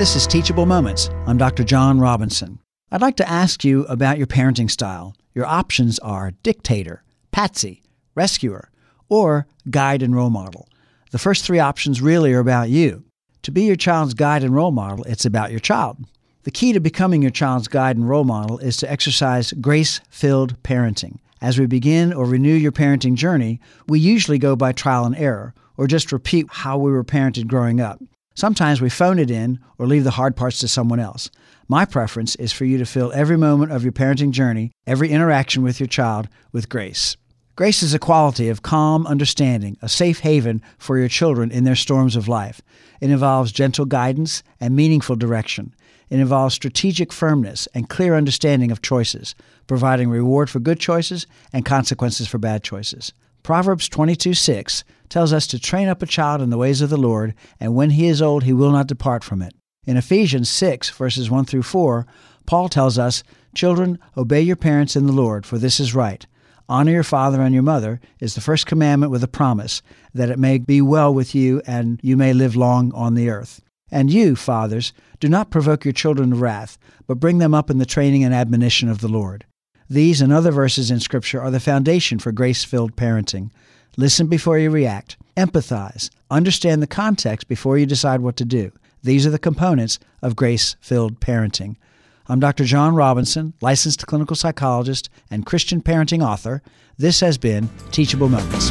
This is Teachable Moments. I'm Dr. John Robinson. I'd like to ask you about your parenting style. Your options are dictator, patsy, rescuer, or guide and role model. The first three options really are about you. To be your child's guide and role model, it's about your child. The key to becoming your child's guide and role model is to exercise grace filled parenting. As we begin or renew your parenting journey, we usually go by trial and error or just repeat how we were parented growing up. Sometimes we phone it in or leave the hard parts to someone else. My preference is for you to fill every moment of your parenting journey, every interaction with your child, with grace. Grace is a quality of calm understanding, a safe haven for your children in their storms of life. It involves gentle guidance and meaningful direction. It involves strategic firmness and clear understanding of choices, providing reward for good choices and consequences for bad choices. Proverbs 22 6 tells us to train up a child in the ways of the Lord, and when he is old, he will not depart from it. In Ephesians 6, verses 1 through 4, Paul tells us, Children, obey your parents in the Lord, for this is right. Honor your father and your mother is the first commandment with a promise, that it may be well with you and you may live long on the earth. And you, fathers, do not provoke your children to wrath, but bring them up in the training and admonition of the Lord. These and other verses in Scripture are the foundation for grace filled parenting. Listen before you react, empathize, understand the context before you decide what to do. These are the components of grace filled parenting. I'm Dr. John Robinson, licensed clinical psychologist and Christian parenting author. This has been Teachable Moments.